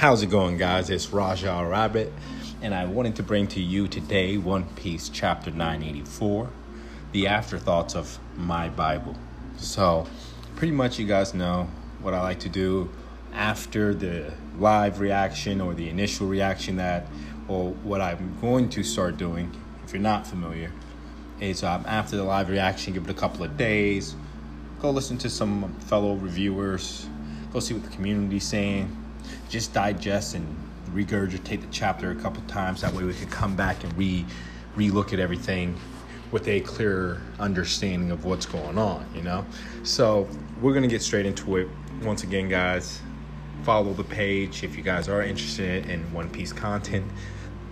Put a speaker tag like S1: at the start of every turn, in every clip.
S1: How's it going, guys? It's Raja Rabbit, and I wanted to bring to you today One Piece chapter 984 the afterthoughts of my Bible. So, pretty much, you guys know what I like to do after the live reaction or the initial reaction that, or what I'm going to start doing, if you're not familiar, is um, after the live reaction, give it a couple of days, go listen to some fellow reviewers, go see what the community's saying just digest and regurgitate the chapter a couple times. That way we could come back and re re-look at everything with a clearer understanding of what's going on, you know? So we're gonna get straight into it. Once again, guys, follow the page if you guys are interested in One Piece content.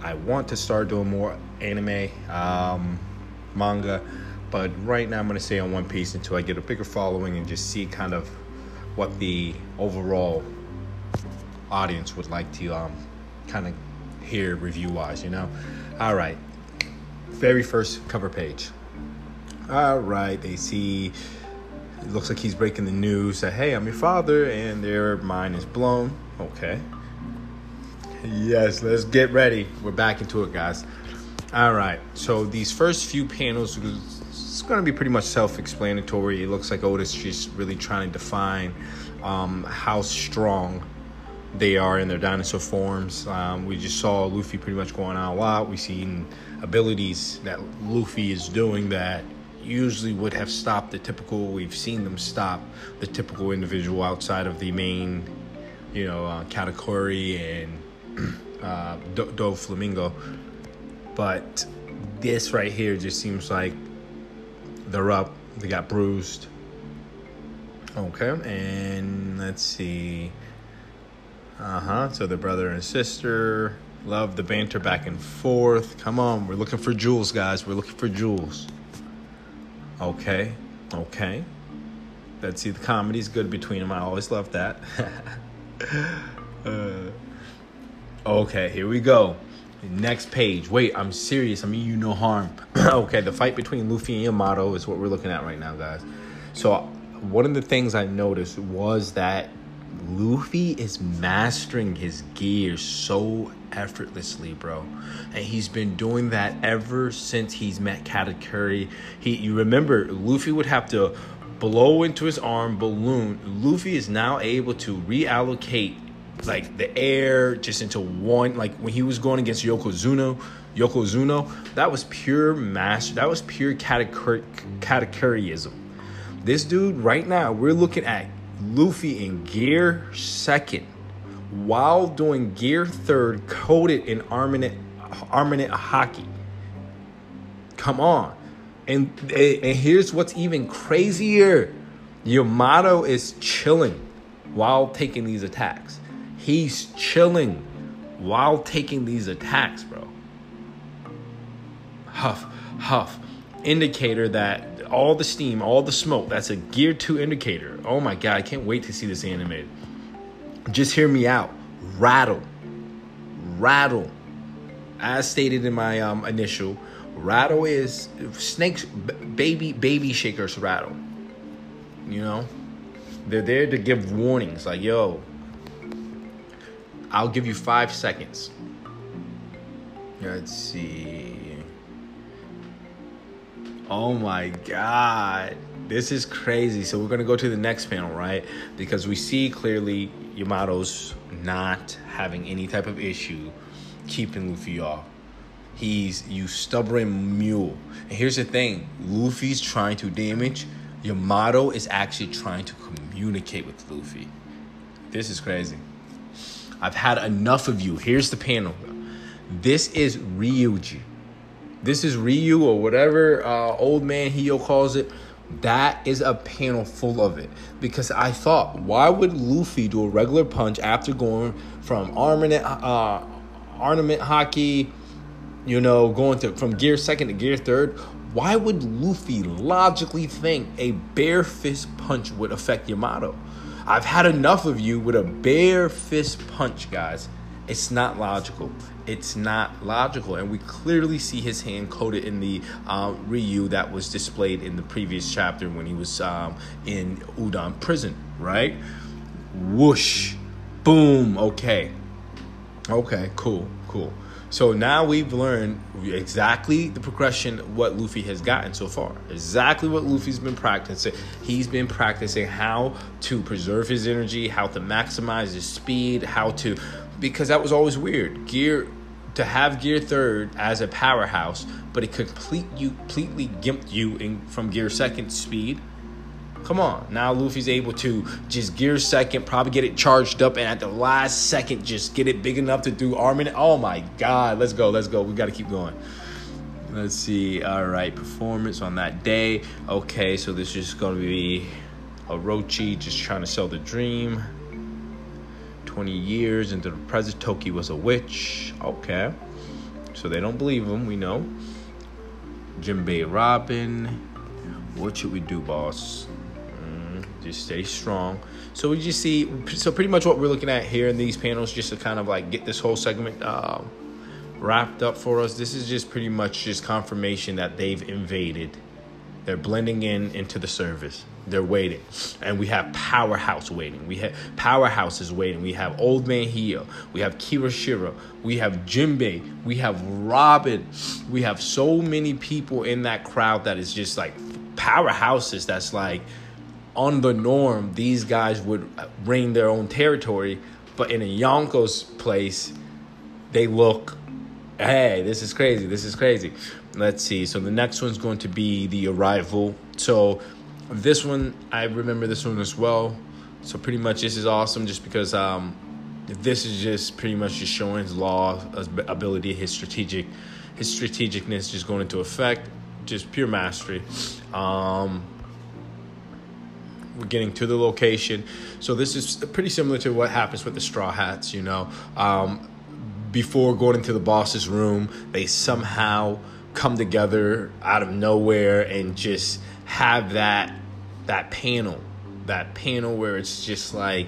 S1: I want to start doing more anime, um, manga, but right now I'm gonna stay on One Piece until I get a bigger following and just see kind of what the overall audience would like to um, kind of hear review wise, you know? All right. Very first cover page. All right. They see, it looks like he's breaking the news that, hey, I'm your father, and their mind is blown. Okay. Yes, let's get ready. We're back into it, guys. All right. So these first few panels, it's going to be pretty much self-explanatory. It looks like Oda's just really trying to define um, how strong they are in their dinosaur forms. Um, we just saw Luffy pretty much going out a lot. We've seen abilities that Luffy is doing that usually would have stopped the typical. We've seen them stop the typical individual outside of the main, you know, uh, and uh, Do-, Doflamingo. But this right here just seems like they're up. They got bruised. Okay, and let's see. Uh huh. So the brother and sister love the banter back and forth. Come on, we're looking for jewels, guys. We're looking for jewels. Okay, okay. Let's see, the comedy's good between them. I always love that. uh, okay, here we go. Next page. Wait, I'm serious. I mean, you no harm. okay, the fight between Luffy and Yamato is what we're looking at right now, guys. So, one of the things I noticed was that Luffy is mastering his gear so effortlessly, bro. And he's been doing that ever since he's met Katakuri. He you remember Luffy would have to blow into his arm balloon. Luffy is now able to reallocate like the air just into one like when he was going against Yokozuna, Yokozuna, that was pure master. That was pure Katakuri, Katakurism. This dude right now, we're looking at Luffy in gear second while doing gear third coated in armament armament haki. Come on. And, and here's what's even crazier. Yamato is chilling while taking these attacks. He's chilling while taking these attacks, bro. Huff, huff. Indicator that all the steam, all the smoke. That's a Gear 2 indicator. Oh my god, I can't wait to see this animated. Just hear me out. Rattle. Rattle. As stated in my um, initial, rattle is snakes baby baby shakers rattle. You know? They're there to give warnings like, yo, I'll give you five seconds. Let's see. Oh my god. This is crazy. So we're going to go to the next panel, right? Because we see clearly Yamato's not having any type of issue keeping Luffy off. He's you stubborn mule. And here's the thing, Luffy's trying to damage. Yamato is actually trying to communicate with Luffy. This is crazy. I've had enough of you. Here's the panel. This is Ryuji. This is Ryu or whatever uh, old man Hyo calls it. That is a panel full of it. Because I thought, why would Luffy do a regular punch after going from armament, uh, armament haki, you know, going to from gear second to gear third? Why would Luffy logically think a bare fist punch would affect Yamato? I've had enough of you with a bare fist punch, guys. It's not logical. It's not logical. And we clearly see his hand coated in the um, Ryu that was displayed in the previous chapter when he was um, in Udon prison, right? Whoosh. Boom. Okay. Okay, cool, cool. So now we've learned exactly the progression what Luffy has gotten so far. Exactly what Luffy's been practicing. He's been practicing how to preserve his energy, how to maximize his speed, how to because that was always weird. Gear to have gear third as a powerhouse, but it complete you completely gimped you in from gear second speed Come on. Now Luffy's able to just gear second, probably get it charged up, and at the last second, just get it big enough to do arming. It. Oh my God. Let's go. Let's go. We got to keep going. Let's see. All right. Performance on that day. Okay. So this is going to be Orochi just trying to sell the dream. 20 years into the present, Toki was a witch. Okay. So they don't believe him. We know. Jinbei Robin. What should we do, boss? just stay strong. So we just see, so pretty much what we're looking at here in these panels, just to kind of like get this whole segment um, wrapped up for us. This is just pretty much just confirmation that they've invaded. They're blending in into the service. They're waiting, and we have powerhouse waiting. We have powerhouses waiting. We have Old Man Hyo. We have Kiroshiro. We have Jinbei. We have Robin. We have so many people in that crowd that is just like powerhouses. That's like on the norm, these guys would uh, reign their own territory. But in a Yonko's place, they look, hey, this is crazy. This is crazy. Let's see. So the next one's going to be the arrival. So this one, I remember this one as well. So pretty much this is awesome just because um, this is just pretty much just showing his law, ability, his strategic, his strategicness just going into effect, just pure mastery. Um, we're getting to the location. So this is pretty similar to what happens with the Straw Hats, you know. Um, before going into the boss's room, they somehow come together out of nowhere and just have that that panel, that panel where it's just like,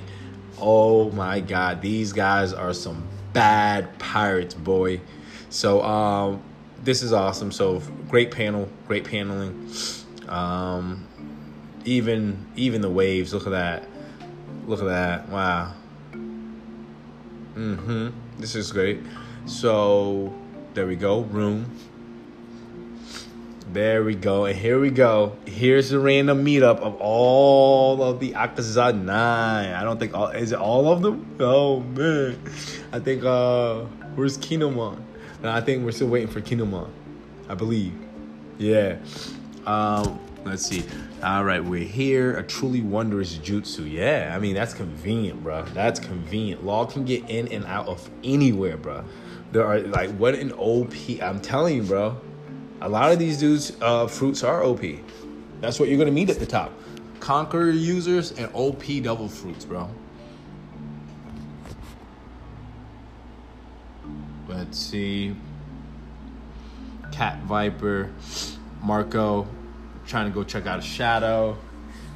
S1: oh my god, these guys are some bad pirates, boy. So um, this is awesome. So great panel, great paneling. Um, even even the waves. Look at that. Look at that. Wow. Mm-hmm. This is great. So there we go. Room. There we go. And here we go. Here's the random meetup of all of the Akazaya 9. I don't think all is it all of them? Oh man. I think uh where's Kinemon? No, I think we're still waiting for Kinemon. I believe. Yeah. Um Let's see. All right, we're here. A truly wondrous jutsu. Yeah, I mean that's convenient, bro. That's convenient. Law can get in and out of anywhere, bro. There are like what an OP. I'm telling you, bro. A lot of these dudes, uh, fruits are OP. That's what you're gonna meet at the top. Conqueror users and OP double fruits, bro. Let's see. Cat Viper, Marco, trying to go check out a shadow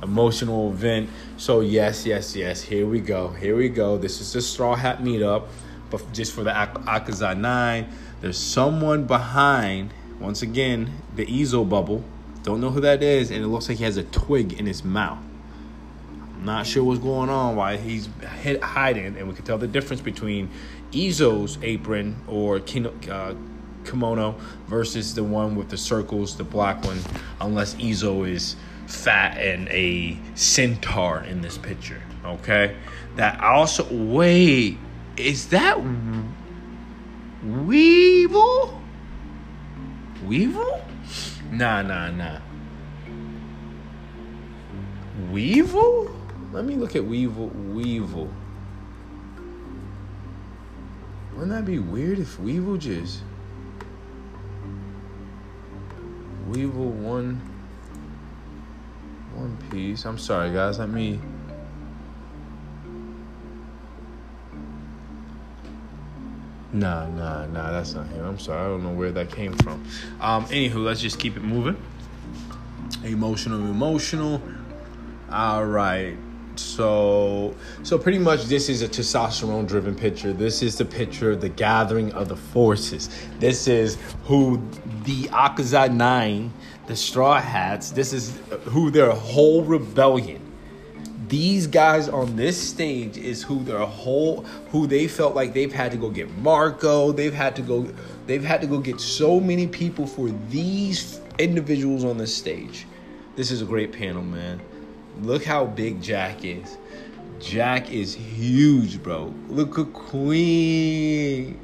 S1: emotional event. So yes yes yes here we go here we go. This is the straw hat meetup but just for the Ak- akazaya 9 there's someone behind once again the Izo bubble. Don't know who that is and it looks like he has a twig in his mouth. Not sure what's going on why he's hiding and we can tell the difference between Izo's apron or Kino, uh, kimono versus the one with the circles, the black one, unless Izo is fat and a centaur in this picture. Okay? That also wait, is that Weevil? Weevil? Nah, nah, nah. Weevil? Let me look at Weevil. Weevil. Wouldn't that be weird if Weevil just Weevil one one piece. I'm sorry guys, let me Nah, nah, nah, that's not him. I'm sorry, I don't know where that came from. Um, anywho, let's just keep it moving. Emotional, emotional. All right so so pretty much this is a testosterone driven picture this is the picture of the gathering of the forces this is who the akazaya 9 the straw hats this is who their whole rebellion these guys on this stage is who their whole who they felt like they've had to go get Marco. They've had to go they've had to go get so many people for these individuals on this stage. This is a great panel, man. Look how big Jack is. Jack is huge, bro. Look at Queen.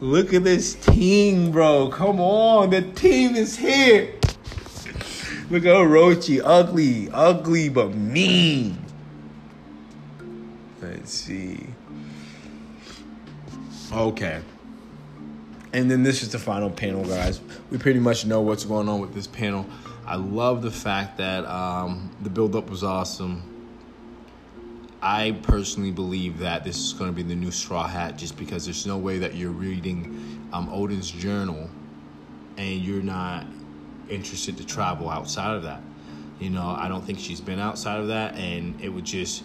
S1: Look at this team, bro. Come on, the team is here. Look at Orochi, ugly, ugly but mean. Let's see. Okay. And then this is the final panel, guys. We pretty much know what's going on with this panel. I love the fact that um, the build-up was awesome. I personally believe that this is going to be the new Straw Hat, just because there's no way that you're reading um, Oden's journal and you're not interested to travel outside of that. You know, I don't think she's been outside of that, and it would just.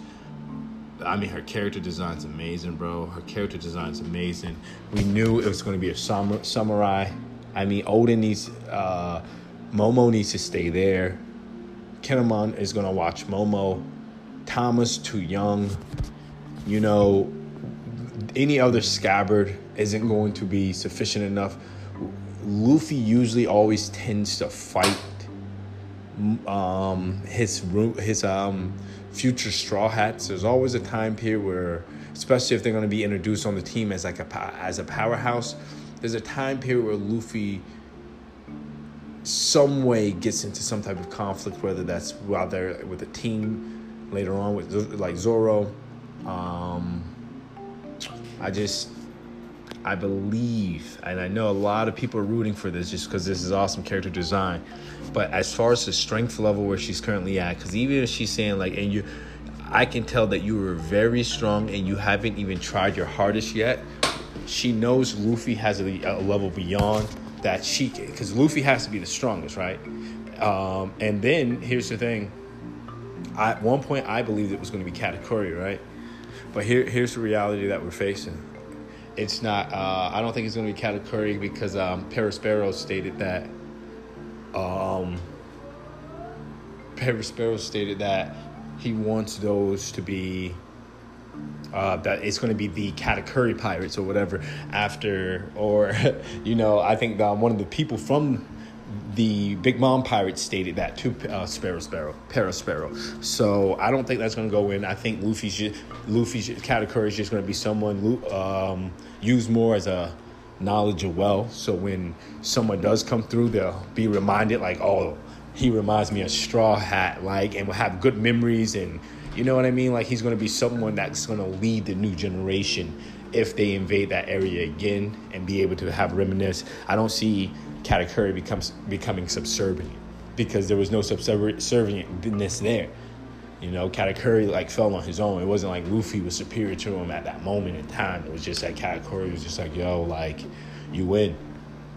S1: I mean, her character design's amazing, bro. Her character design's amazing. We knew it was going to be a samurai. I mean, Oden needs, uh, Momo needs to stay there. Kinemon is going to watch Momo. Tama's too young. You know, any other scabbard isn't going to be sufficient enough Luffy usually always tends to fight um, his his um, future Straw Hats. There's always a time period where, especially if they're going to be introduced on the team as like a as a powerhouse, there's a time period where Luffy some way gets into some type of conflict, whether that's while they're with a team later on with like Zoro. Um, I just I believe, and I know a lot of people are rooting for this just because this is awesome character design. But as far as the strength level where she's currently at, because even if she's saying like, and you, I can tell that you were very strong and you haven't even tried your hardest yet. She knows Luffy has a, a level beyond that she, can, because Luffy has to be the strongest, right? Um, and then here's the thing. I, at one point, I believed it was going to be Katakuri, right? But here, here's the reality that we're facing it's not. Uh, I don't think it's going to be Katakuri because um, Perospero stated that. Um, Perospero stated that he wants those to be. Uh, that it's going to be the Katakuri pirates or whatever after, or you know, I think um, one of the people from the Big Mom Pirates stated that to Uh, Sparrow, Sparrow, Perospero. So I don't think that's going to go in. I think Luffy's just, Luffy's Katakuri is just going to be someone um, used more as a knowledge of well. So when someone does come through, they'll be reminded like, oh, he reminds me of Straw Hat, like, and will have good memories and. You know what I mean? Like he's going to be someone that's going to lead the new generation if they invade that area again and be able to have reminisce. I don't see Katakuri becomes becoming subservient because there was no subservientness there. You know, Katakuri like fell on his own. It wasn't like Luffy was superior to him at that moment in time. It was just that Katakuri was just like, yo, like, you win.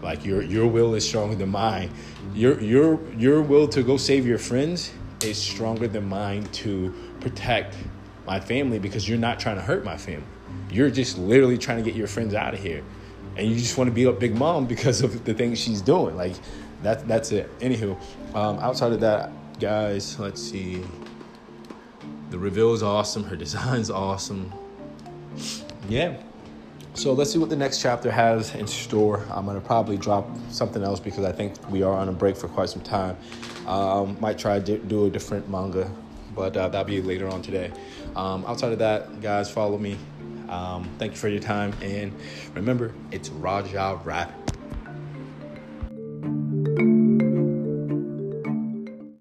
S1: Like your your will is stronger than mine. Your your your will to go save your friends is stronger than mine to protect my family because you're not trying to hurt my family. You're just literally trying to get your friends out of here and you just want to beat up Big Mom because of the things she's doing. Like that that's it. Anywho, um, outside of that, guys, let's see. The reveal is awesome. Her design's awesome. Yeah. So let's see what the next chapter has in store. I'm gonna probably drop something else because I think we are on a break for quite some time. Um, might try to do a different manga, but uh, that'll be later on today. Um, outside of that, guys, follow me um, thank you for your time. And remember, it's Raja Rabbit.